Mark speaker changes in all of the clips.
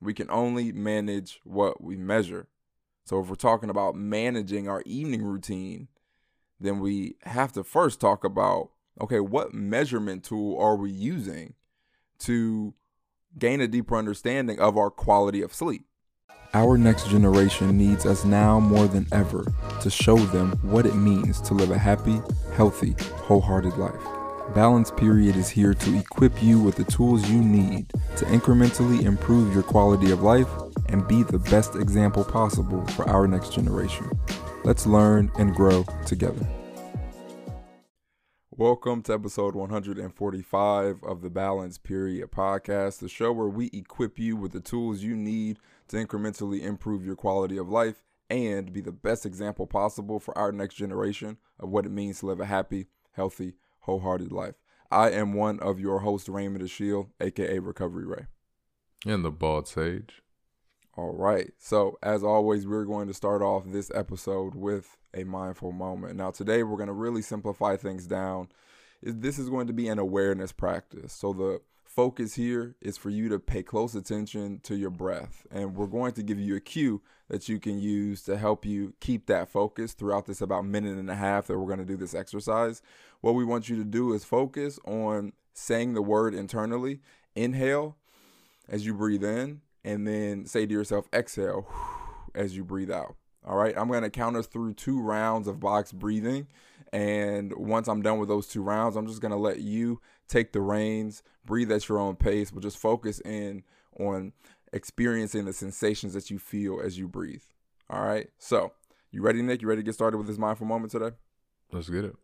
Speaker 1: We can only manage what we measure. So if we're talking about managing our evening routine, then we have to first talk about okay, what measurement tool are we using to gain a deeper understanding of our quality of sleep? Our next generation needs us now more than ever to show them what it means to live a happy, healthy, wholehearted life. Balance Period is here to equip you with the tools you need to incrementally improve your quality of life and be the best example possible for our next generation. Let's learn and grow together. Welcome to episode 145 of the Balance Period podcast, the show where we equip you with the tools you need to incrementally improve your quality of life and be the best example possible for our next generation of what it means to live a happy, healthy, wholehearted life. I am one of your hosts, Raymond Ashiel, aka Recovery Ray.
Speaker 2: And the Bald Sage.
Speaker 1: All right. So, as always, we're going to start off this episode with a mindful moment. Now, today we're going to really simplify things down. This is going to be an awareness practice. So, the focus here is for you to pay close attention to your breath. And we're going to give you a cue that you can use to help you keep that focus throughout this about minute and a half that we're going to do this exercise. What we want you to do is focus on saying the word internally. Inhale as you breathe in, and then say to yourself, exhale as you breathe out. All right, I'm going to count us through two rounds of box breathing. And once I'm done with those two rounds, I'm just going to let you take the reins, breathe at your own pace, but just focus in on experiencing the sensations that you feel as you breathe. All right, so you ready, Nick? You ready to get started with this mindful moment today?
Speaker 2: Let's get it.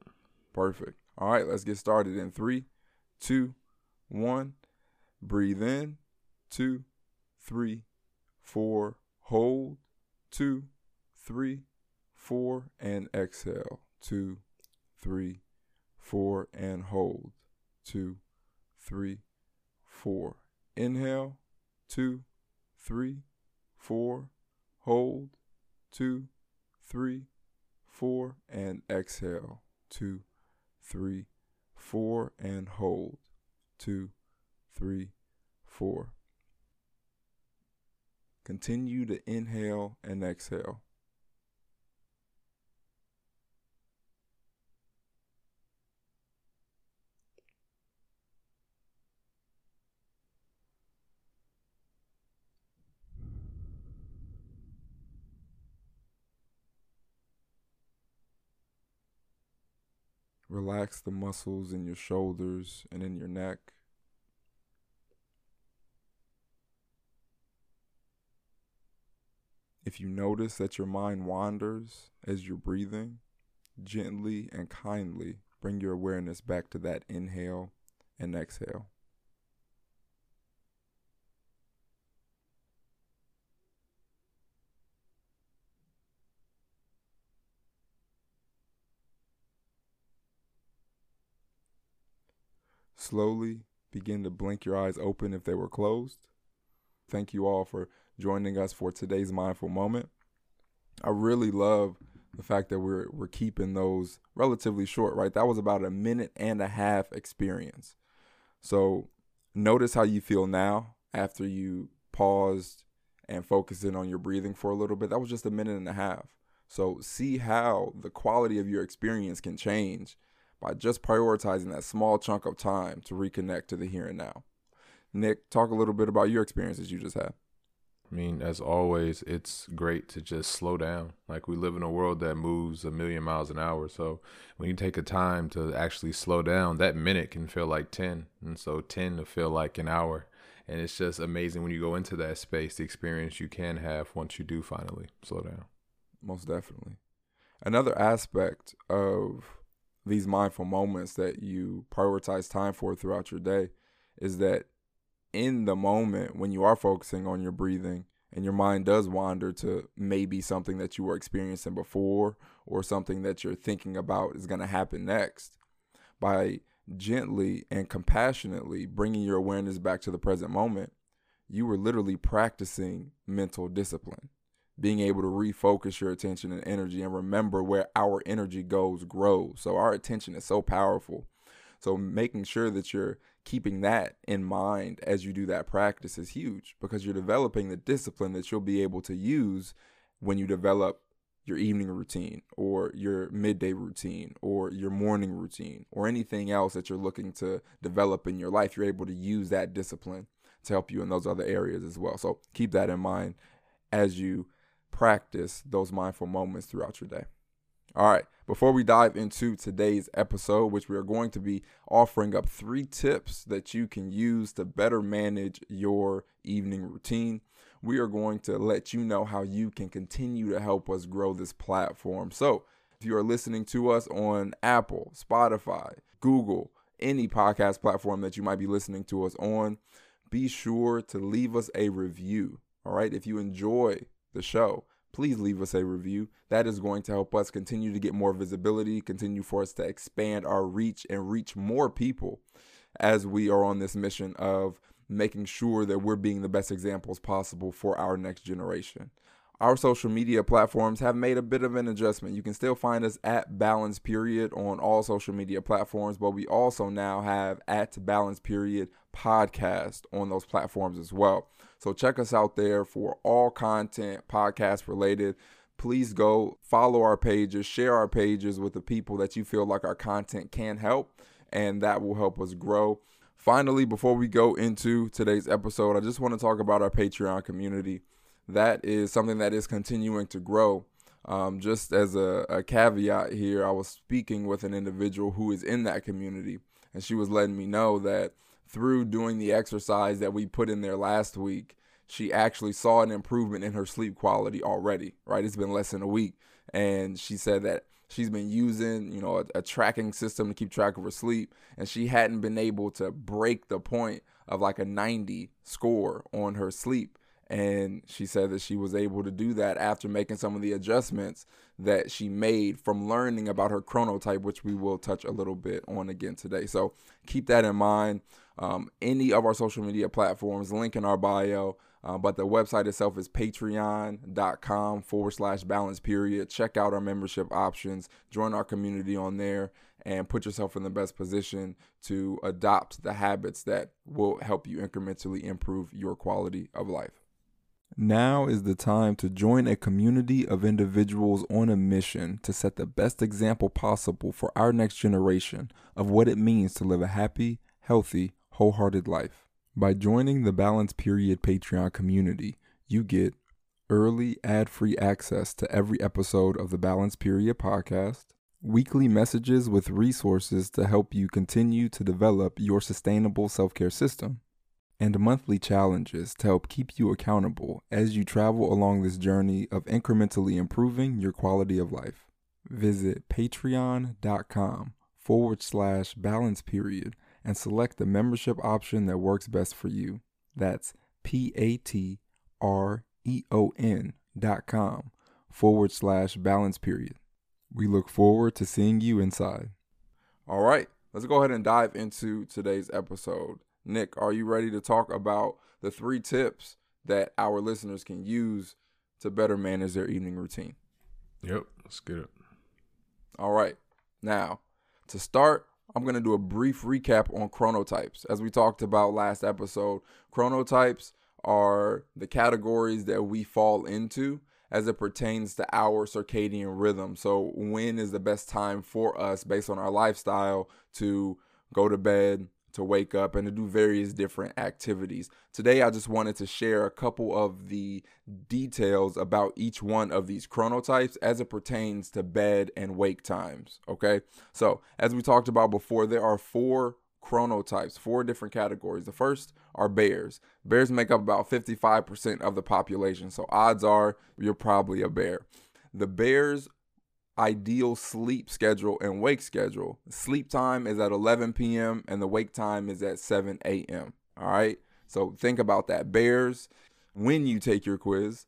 Speaker 1: Perfect. All right, let's get started in three, two, one. Breathe in, two, three, four. Hold, two, three, four, and exhale. Two, three, four, and hold. Two, three, four. Inhale, two, three, four. Hold, two, three, four, and exhale. Two, three, four, and hold. Two, three, four. Continue to inhale and exhale. Relax the muscles in your shoulders and in your neck. If you notice that your mind wanders as you're breathing, gently and kindly bring your awareness back to that inhale and exhale. Slowly begin to blink your eyes open if they were closed. Thank you all for joining us for today's mindful moment. I really love the fact that we're we're keeping those relatively short, right? That was about a minute and a half experience. So notice how you feel now after you paused and focused in on your breathing for a little bit. That was just a minute and a half. So see how the quality of your experience can change by just prioritizing that small chunk of time to reconnect to the here and now. Nick, talk a little bit about your experiences you just had.
Speaker 2: I mean, as always, it's great to just slow down. Like we live in a world that moves a million miles an hour. So when you take a time to actually slow down, that minute can feel like 10. And so 10 to feel like an hour. And it's just amazing when you go into that space, the experience you can have once you do finally slow down.
Speaker 1: Most definitely. Another aspect of these mindful moments that you prioritize time for throughout your day is that in the moment when you are focusing on your breathing and your mind does wander to maybe something that you were experiencing before or something that you're thinking about is going to happen next by gently and compassionately bringing your awareness back to the present moment you were literally practicing mental discipline being able to refocus your attention and energy and remember where our energy goes grows so our attention is so powerful So making sure that you're keeping that in mind as you do that practice is huge because you're developing the discipline that you'll be able to use when you develop your evening routine or your midday routine or your morning routine or anything else that you're looking to develop in your life. You're able to use that discipline to help you in those other areas as well. So keep that in mind as you practice those mindful moments throughout your day. All right, before we dive into today's episode, which we are going to be offering up three tips that you can use to better manage your evening routine, we are going to let you know how you can continue to help us grow this platform. So, if you are listening to us on Apple, Spotify, Google, any podcast platform that you might be listening to us on, be sure to leave us a review. All right, if you enjoy the show, please leave us a review. That is going to help us continue to get more visibility, continue for us to expand our reach and reach more people as we are on this mission of making sure that we're being the best examples possible for our next generation. Our social media platforms have made a bit of an adjustment. You can still find us at Balance Period on all social media platforms, but we also now have at Balance Period podcast on those platforms as well. So check us out there for all content podcast related. Please go follow our pages, share our pages with the people that you feel like our content can help, and that will help us grow. Finally, before we go into today's episode, I just want to talk about our Patreon community. That is something that is continuing to grow. Um, just as a, a caveat here, I was speaking with an individual who is in that community, and she was letting me know that through doing the exercise that we put in there last week, she actually saw an improvement in her sleep quality already, right? It's been less than a week. And she said that she's been using, you know, a, a, tracking system to keep track of her sleep. And she hadn't been able to break the point of like a 90 score on her sleep. And she said that she was able to do that after making some of the adjustments that she made from learning about her chronotype, which we will touch a little bit on again today. So keep that in mind um, any of our social media platforms, link in our bio. Uh, but the website itself is patreon.com forward slash balance period. Check out our membership options, join our community on there, and put yourself in the best position to adopt the habits that will help you incrementally improve your quality of life. Now is the time to join a community of individuals on a mission to set the best example possible for our next generation of what it means to live a happy, healthy, wholehearted life. By joining the Balance Period Patreon community, you get early ad free access to every episode of the Balance Period podcast, weekly messages with resources to help you continue to develop your sustainable self care system, and monthly challenges to help keep you accountable as you travel along this journey of incrementally improving your quality of life. Visit patreon.com forward slash balance period and select the membership option that works best for you. That's P A T R E O N dot com forward slash balance period. We look forward to seeing you inside. All right, let's go ahead and dive into today's episode. Nick, are you ready to talk about the three tips that our listeners can use to better manage their evening routine?
Speaker 2: Yep, let's get it.
Speaker 1: All right. Now, to start, I'm going to do a brief recap on chronotypes. As we talked about last episode, chronotypes are the categories that we fall into as it pertains to our circadian rhythm. So, when is the best time for us based on our lifestyle to go to bed, to wake up and to do various different activities. Today, I just wanted to share a couple of the details about each one of these chronotypes as it pertains to bed and wake times. Okay, so as we talked about before, there are four chronotypes, four different categories. The first are bears. Bears make up about 55% of the population, so odds are you're probably a bear. The bears ideal sleep schedule and wake schedule. Sleep time is at 11 p.m. and the wake time is at 7 a.m. All right. So think about that. Bears, when you take your quiz,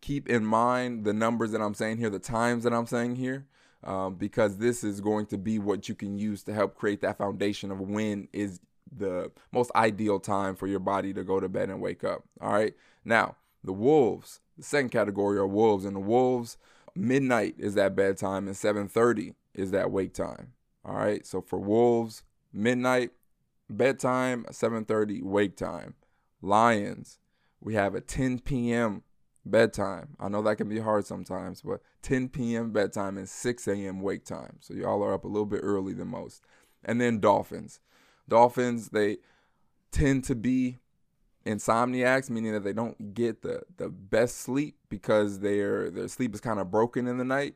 Speaker 1: keep in mind the numbers that I'm saying here, the times that I'm saying here, um, because this is going to be what you can use to help create that foundation of when is the most ideal time for your body to go to bed and wake up. All right. Now, the wolves, the second category are wolves, and the wolves midnight is that bedtime and 7:30 is that wake time. All right? So for wolves, midnight bedtime, 7:30 wake time. Lions, we have a 10 p.m. bedtime. I know that can be hard sometimes, but 10 p.m. bedtime and 6 a.m. wake time. So y'all are up a little bit early than most. And then Dolphins. Dolphins, they tend to be insomniacs, meaning that they don't get the, the best sleep because their their sleep is kind of broken in the night.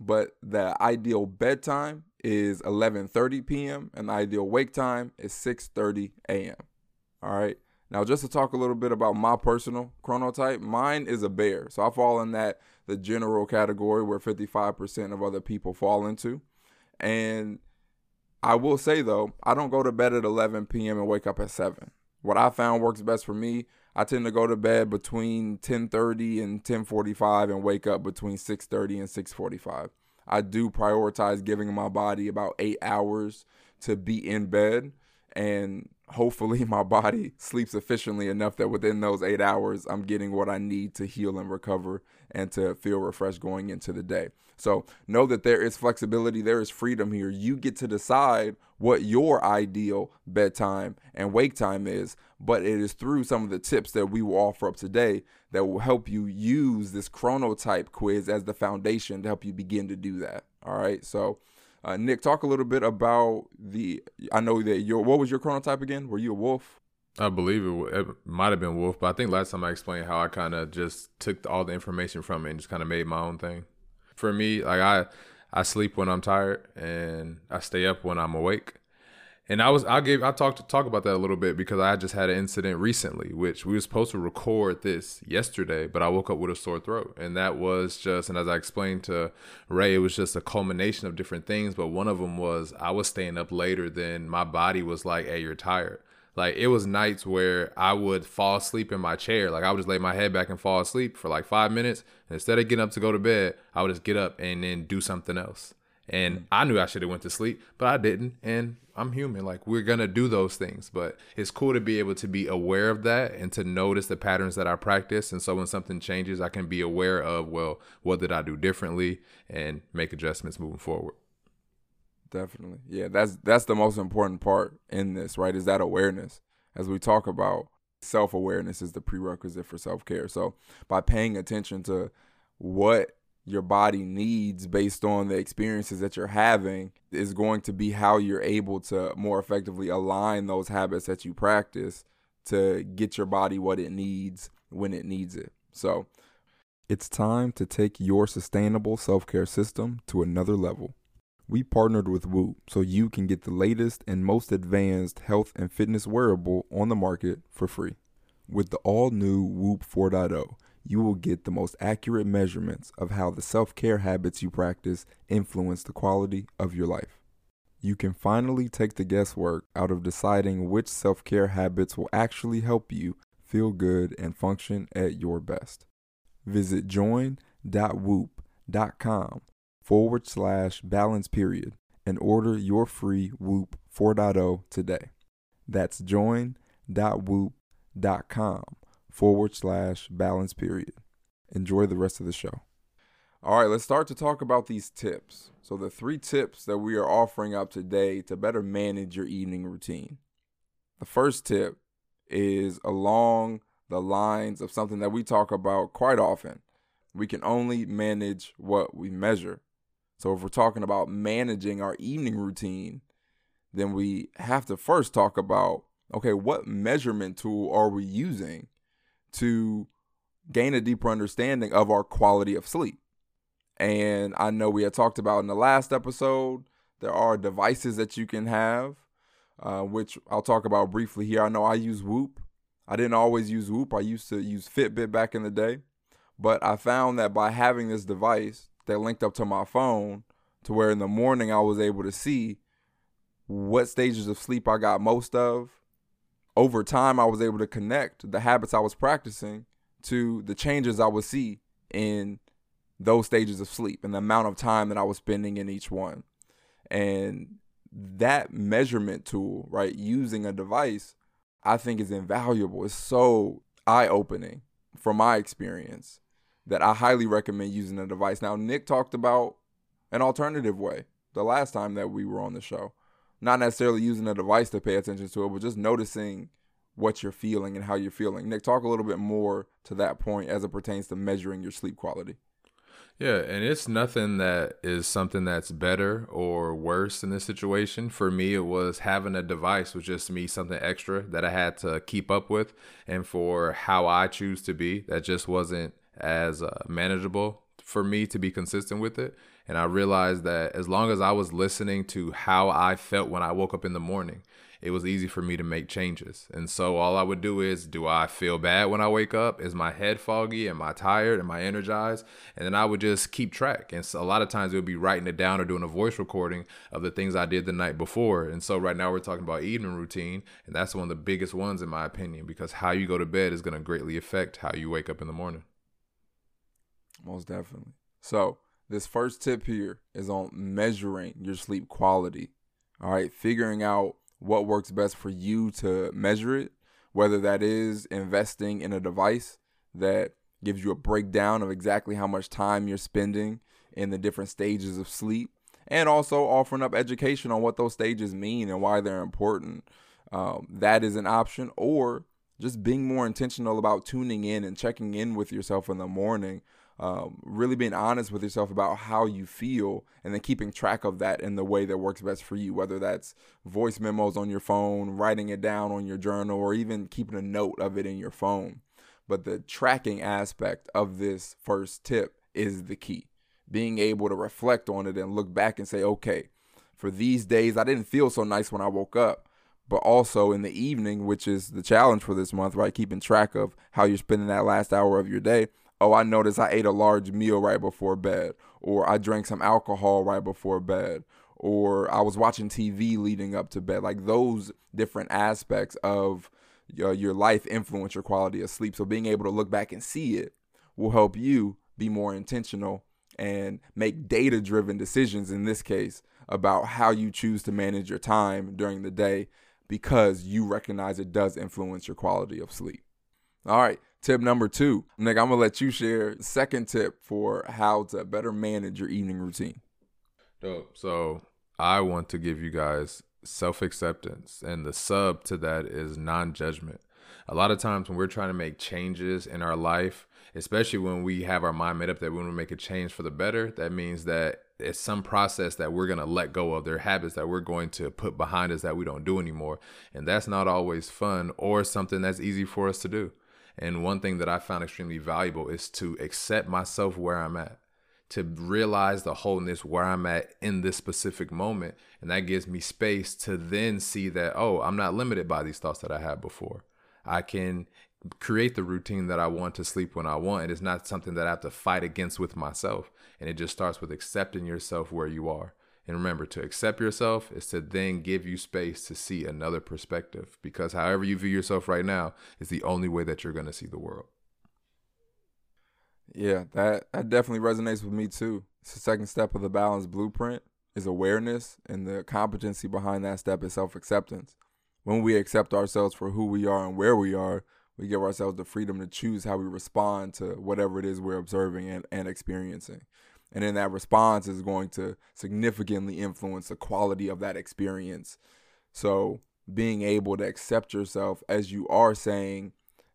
Speaker 1: But the ideal bedtime is 11:30 p.m. and the ideal wake time is 6:30 a.m. All right. Now, just to talk a little bit about my personal chronotype, mine is a bear. So I fall in that the general category where 55% of other people fall into. And I will say though, I don't go to bed at 11 p.m. and wake up at 7. What I found works best for me, I tend to go to bed between 10:30 and 10:45 and wake up between 6:30 and 6:45. I do prioritize giving my body about 8 hours to be in bed and hopefully my body sleeps efficiently enough that within those eight hours i'm getting what i need to heal and recover and to feel refreshed going into the day. So know that there is flexibility there is freedom here. You get to decide what your ideal bedtime and wake time is but it is through some of the tips that we will offer up today that will help you use this chronotype quiz as the foundation to help you begin to do that. All right? So uh, Nick, talk a little bit about the. I know that your what was your chronotype again? Were you a wolf?
Speaker 2: I believe it, it might have been wolf, but I think last time I explained how I kind of just took all the information from it and just kind of made my own thing. For me, like I, I sleep when I'm tired and I stay up when I'm awake. And I was I gave I talked to talk about that a little bit because I just had an incident recently, which we were supposed to record this yesterday, but I woke up with a sore throat. And that was just and as I explained to Ray, it was just a culmination of different things. But one of them was I was staying up later than my body was like, Hey, you're tired. Like it was nights where I would fall asleep in my chair. Like I would just lay my head back and fall asleep for like five minutes. And instead of getting up to go to bed, I would just get up and then do something else. And mm-hmm. I knew I should have went to sleep, but I didn't. And I'm human. Like we're gonna do those things, but it's cool to be able to be aware of that and to notice the patterns that I practice. And so when something changes, I can be aware of well, what did I do differently, and make adjustments moving forward.
Speaker 1: Definitely, yeah. That's that's the most important part in this, right? Is that awareness. As we talk about self awareness is the prerequisite for self care. So by paying attention to what your body needs based on the experiences that you're having is going to be how you're able to more effectively align those habits that you practice to get your body what it needs when it needs it. So, it's time to take your sustainable self care system to another level. We partnered with Whoop so you can get the latest and most advanced health and fitness wearable on the market for free. With the all new Whoop 4.0, you will get the most accurate measurements of how the self care habits you practice influence the quality of your life. You can finally take the guesswork out of deciding which self care habits will actually help you feel good and function at your best. Visit join.whoop.com forward slash balance period and order your free Whoop 4.0 today. That's join.whoop.com forward slash balance period. Enjoy the rest of the show. All right, let's start to talk about these tips. So, the three tips that we are offering up today to better manage your evening routine. The first tip is along the lines of something that we talk about quite often. We can only manage what we measure. So, if we're talking about managing our evening routine, then we have to first talk about okay, what measurement tool are we using to gain a deeper understanding of our quality of sleep. And I know we had talked about in the last episode, there are devices that you can have, uh, which I'll talk about briefly here. I know I use Whoop. I didn't always use Whoop, I used to use Fitbit back in the day. But I found that by having this device that linked up to my phone, to where in the morning I was able to see what stages of sleep I got most of over time, I was able to connect the habits I was practicing to the changes I would see in those stages of sleep and the amount of time that I was spending in each one. And that measurement tool, right, using a device, I think is invaluable. It's so eye opening from my experience that I highly recommend using a device. Now, Nick talked about an alternative way the last time that we were on the show. Not necessarily using a device to pay attention to it, but just noticing what you're feeling and how you're feeling. Nick, talk a little bit more to that point as it pertains to measuring your sleep quality.
Speaker 2: Yeah, and it's nothing that is something that's better or worse in this situation. For me, it was having a device was just me something extra that I had to keep up with, and for how I choose to be, that just wasn't as uh, manageable for me to be consistent with it. And I realized that as long as I was listening to how I felt when I woke up in the morning, it was easy for me to make changes. And so all I would do is, do I feel bad when I wake up? Is my head foggy? Am I tired? Am I energized? And then I would just keep track. And so a lot of times it would be writing it down or doing a voice recording of the things I did the night before. And so right now we're talking about evening routine, and that's one of the biggest ones in my opinion because how you go to bed is going to greatly affect how you wake up in the morning.
Speaker 1: Most definitely. So this first tip here is on measuring your sleep quality. All right, figuring out what works best for you to measure it, whether that is investing in a device that gives you a breakdown of exactly how much time you're spending in the different stages of sleep, and also offering up education on what those stages mean and why they're important. Um, that is an option, or just being more intentional about tuning in and checking in with yourself in the morning um, really being honest with yourself about how you feel and then keeping track of that in the way that works best for you, whether that's voice memos on your phone, writing it down on your journal, or even keeping a note of it in your phone. But the tracking aspect of this first tip is the key. Being able to reflect on it and look back and say, okay, for these days, I didn't feel so nice when I woke up but also in the evening, which is the challenge for this month, right? Keeping track of how you're spending that last hour of your day oh, I noticed I ate a large meal right before bed, or I drank some alcohol right before bed, or I was watching TV leading up to bed. Like those different aspects of your, your life influence your quality of sleep. So being able to look back and see it will help you be more intentional and make data driven decisions in this case about how you choose to manage your time during the day because you recognize it does influence your quality of sleep. All right. Tip number two, Nick, I'm gonna let you share second tip for how to better manage your evening routine.
Speaker 2: Dope. So I want to give you guys self acceptance, and the sub to that is non judgment. A lot of times when we're trying to make changes in our life, especially when we have our mind made up that we want to make a change for the better, that means that it's some process that we're going to let go of their habits that we're going to put behind us that we don't do anymore. And that's not always fun or something that's easy for us to do. And one thing that I found extremely valuable is to accept myself where I'm at, to realize the wholeness where I'm at in this specific moment. And that gives me space to then see that, oh, I'm not limited by these thoughts that I had before. I can create the routine that I want to sleep when I want. And it's not something that I have to fight against with myself. And it just starts with accepting yourself where you are. And remember, to accept yourself is to then give you space to see another perspective because however you view yourself right now is the only way that you're going to see the world.
Speaker 1: Yeah, that, that definitely resonates with me too. It's the second step of the balance blueprint is awareness, and the competency behind that step is self acceptance. When we accept ourselves for who we are and where we are, we give ourselves the freedom to choose how we respond to whatever it is we're observing and, and experiencing and then that response is going to significantly influence the quality of that experience. So being able to accept yourself as you are saying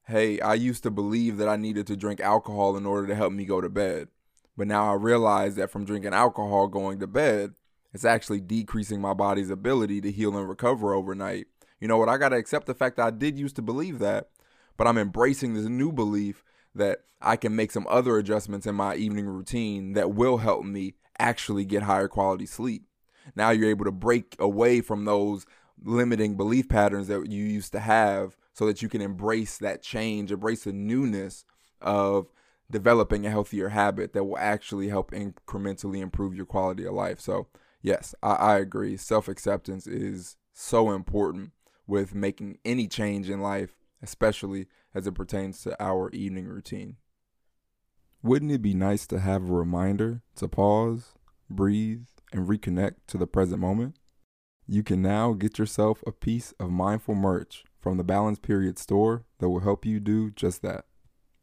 Speaker 1: hey i used to believe that i needed to drink alcohol in order to help me go to bed. But now i realize that from drinking alcohol going to bed it's actually decreasing my body's ability to heal and recover overnight. You know what? I got to accept the fact that i did used to believe that but i'm embracing this new belief that I can make some other adjustments in my evening routine that will help me actually get higher quality sleep. Now you're able to break away from those limiting belief patterns that you used to have so that you can embrace that change, embrace the newness of developing a healthier habit that will actually help incrementally improve your quality of life. So, yes, I, I agree. Self acceptance is so important with making any change in life, especially as it pertains to our evening routine. Wouldn't it be nice to have a reminder to pause, breathe, and reconnect to the present moment? You can now get yourself a piece of mindful merch from the Balance Period store that will help you do just that.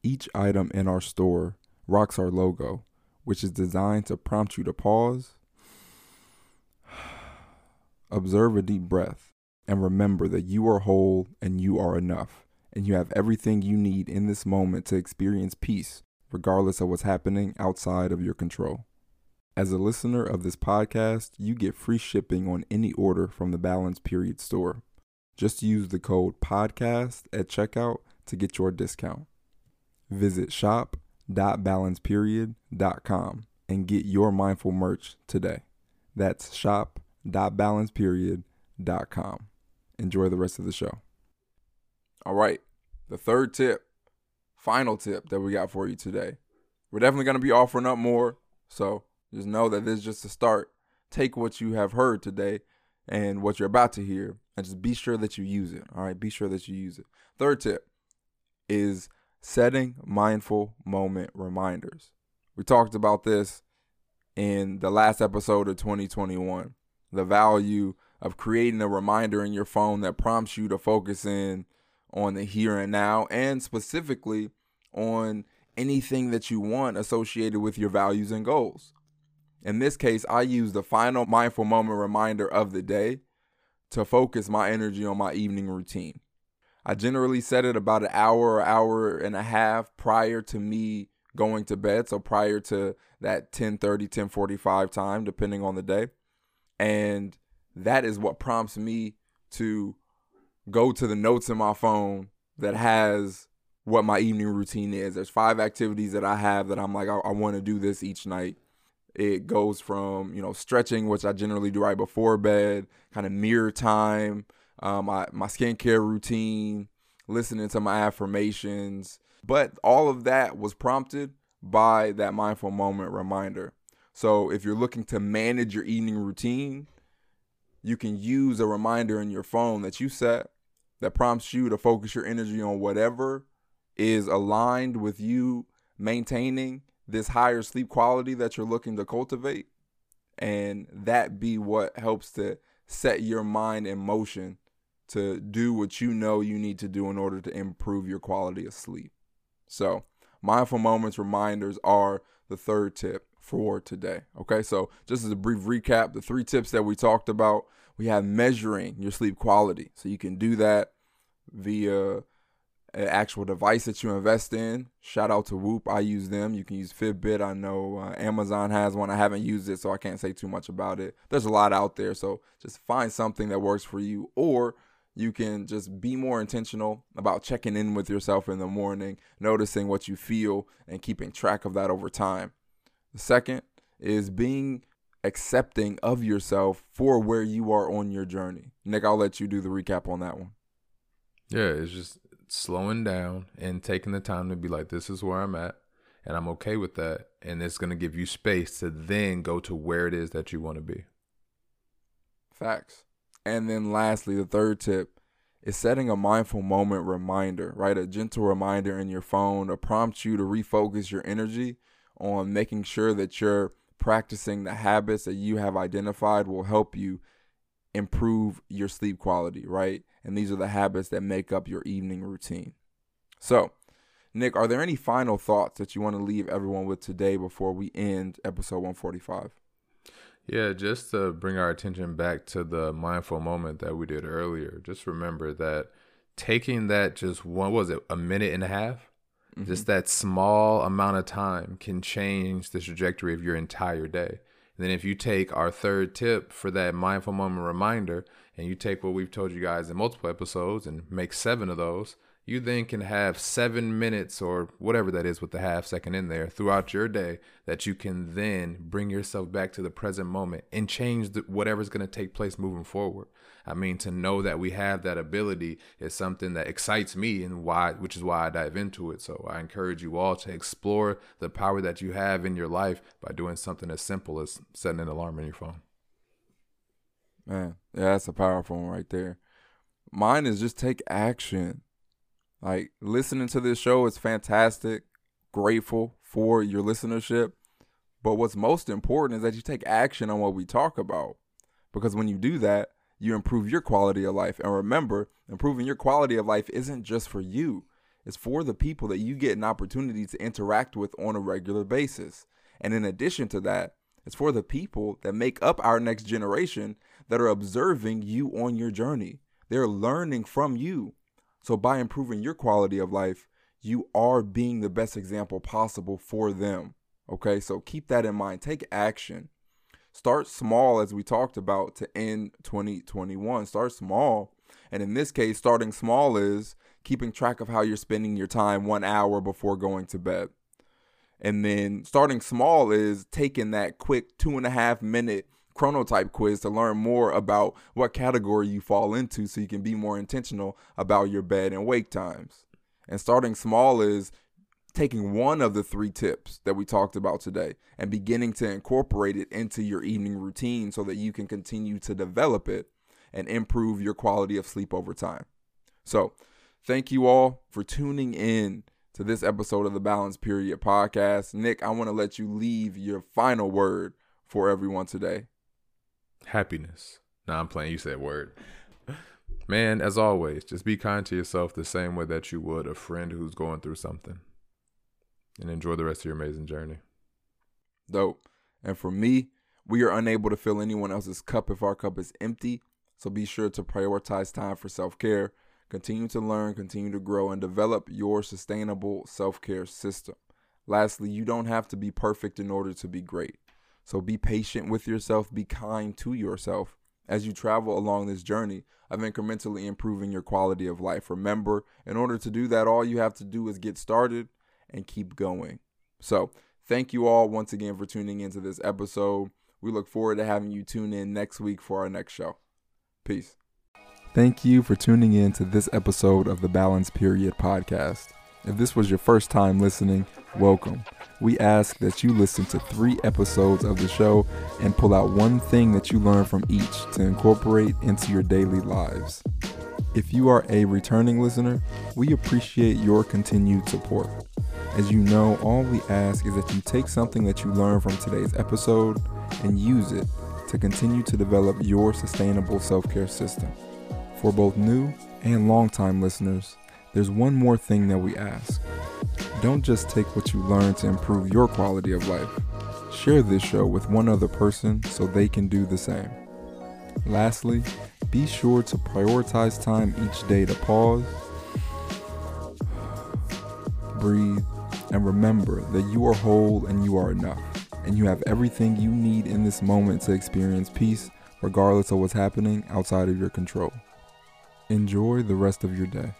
Speaker 1: Each item in our store rocks our logo, which is designed to prompt you to pause, observe a deep breath and remember that you are whole and you are enough, and you have everything you need in this moment to experience peace, regardless of what's happening outside of your control. As a listener of this podcast, you get free shipping on any order from the Balance Period store. Just use the code PODCAST at checkout to get your discount. Visit shop.balanceperiod.com and get your mindful merch today. That's shop.balanceperiod.com. Enjoy the rest of the show. All right, the third tip, final tip that we got for you today. We're definitely going to be offering up more, so just know that this is just a start. Take what you have heard today and what you're about to hear and just be sure that you use it. All right, be sure that you use it. Third tip is setting mindful moment reminders. We talked about this in the last episode of 2021 the value of creating a reminder in your phone that prompts you to focus in on the here and now and specifically on anything that you want associated with your values and goals. In this case, I use the final mindful moment reminder of the day to focus my energy on my evening routine. I generally set it about an hour or hour and a half prior to me going to bed, so prior to that 10:30, 10:45 time depending on the day. And that is what prompts me to go to the notes in my phone that has what my evening routine is. There's five activities that I have that I'm like, I, I want to do this each night. It goes from, you know, stretching, which I generally do right before bed, kind of mirror time, um, my, my skincare routine, listening to my affirmations. But all of that was prompted by that mindful moment reminder. So if you're looking to manage your evening routine, you can use a reminder in your phone that you set that prompts you to focus your energy on whatever is aligned with you maintaining this higher sleep quality that you're looking to cultivate and that be what helps to set your mind in motion to do what you know you need to do in order to improve your quality of sleep. So, mindful moments reminders are the third tip for today. Okay, so just as a brief recap, the three tips that we talked about we have measuring your sleep quality. So, you can do that via an actual device that you invest in. Shout out to Whoop. I use them. You can use Fitbit. I know uh, Amazon has one. I haven't used it, so I can't say too much about it. There's a lot out there. So just find something that works for you, or you can just be more intentional about checking in with yourself in the morning, noticing what you feel, and keeping track of that over time. The second is being accepting of yourself for where you are on your journey. Nick, I'll let you do the recap on that one.
Speaker 2: Yeah, it's just slowing down and taking the time to be like, this is where I'm at, and I'm okay with that. And it's going to give you space to then go to where it is that you want to be.
Speaker 1: Facts. And then lastly, the third tip is setting a mindful moment reminder, right? A gentle reminder in your phone to prompt you to refocus your energy on making sure that you're practicing the habits that you have identified will help you improve your sleep quality, right? And these are the habits that make up your evening routine. So, Nick, are there any final thoughts that you want to leave everyone with today before we end episode 145?
Speaker 2: Yeah, just to bring our attention back to the mindful moment that we did earlier, just remember that taking that just one was it a minute and a half, mm-hmm. just that small amount of time can change the trajectory of your entire day. And then if you take our third tip for that mindful moment reminder and you take what we've told you guys in multiple episodes and make seven of those, you then can have seven minutes or whatever that is with the half second in there throughout your day that you can then bring yourself back to the present moment and change the, whatever's going to take place moving forward. I mean, to know that we have that ability is something that excites me and why, which is why I dive into it. So I encourage you all to explore the power that you have in your life by doing something as simple as setting an alarm on your phone.
Speaker 1: Man, yeah, that's a powerful one right there. Mine is just take action like listening to this show is fantastic. Grateful for your listenership. But what's most important is that you take action on what we talk about. Because when you do that, you improve your quality of life. And remember, improving your quality of life isn't just for you, it's for the people that you get an opportunity to interact with on a regular basis. And in addition to that, It's for the people that make up our next generation that are observing you on your journey. They're learning from you. So, by improving your quality of life, you are being the best example possible for them. Okay, so keep that in mind. Take action. Start small, as we talked about, to end 2021. Start small. And in this case, starting small is keeping track of how you're spending your time one hour before going to bed. And then starting small is taking that quick two and a half minute chronotype quiz to learn more about what category you fall into so you can be more intentional about your bed and wake times. And starting small is taking one of the three tips that we talked about today and beginning to incorporate it into your evening routine so that you can continue to develop it and improve your quality of sleep over time. So, thank you all for tuning in to this episode of the Balance Period podcast. Nick, I want to let you leave your final word for everyone today.
Speaker 2: Happiness. Now I'm playing. You said word. Man, as always, just be kind to yourself the same way that you would a friend who's going through something. And enjoy the rest of your amazing journey.
Speaker 1: Dope. And for me, we are unable to fill anyone else's cup if our cup is empty. So be sure to prioritize time for self care. Continue to learn, continue to grow, and develop your sustainable self care system. Lastly, you don't have to be perfect in order to be great. So be patient with yourself, be kind to yourself as you travel along this journey of incrementally improving your quality of life. Remember, in order to do that, all you have to do is get started and keep going. So, thank you all once again for tuning into this episode. We look forward to having you tune in next week for our next show. Peace. Thank you for tuning in to this episode of the Balance Period podcast. If this was your first time listening, welcome. We ask that you listen to three episodes of the show and pull out one thing that you learn from each to incorporate into your daily lives. If you are a returning listener, we appreciate your continued support. As you know, all we ask is that you take something that you learned from today's episode and use it to continue to develop your sustainable self care system. For both new and long-time listeners, there's one more thing that we ask. Don't just take what you learn to improve your quality of life. Share this show with one other person so they can do the same. Lastly, be sure to prioritize time each day to pause, breathe, and remember that you are whole and you are enough. And you have everything you need in this moment to experience peace, regardless of what's happening outside of your control. Enjoy the rest of your day.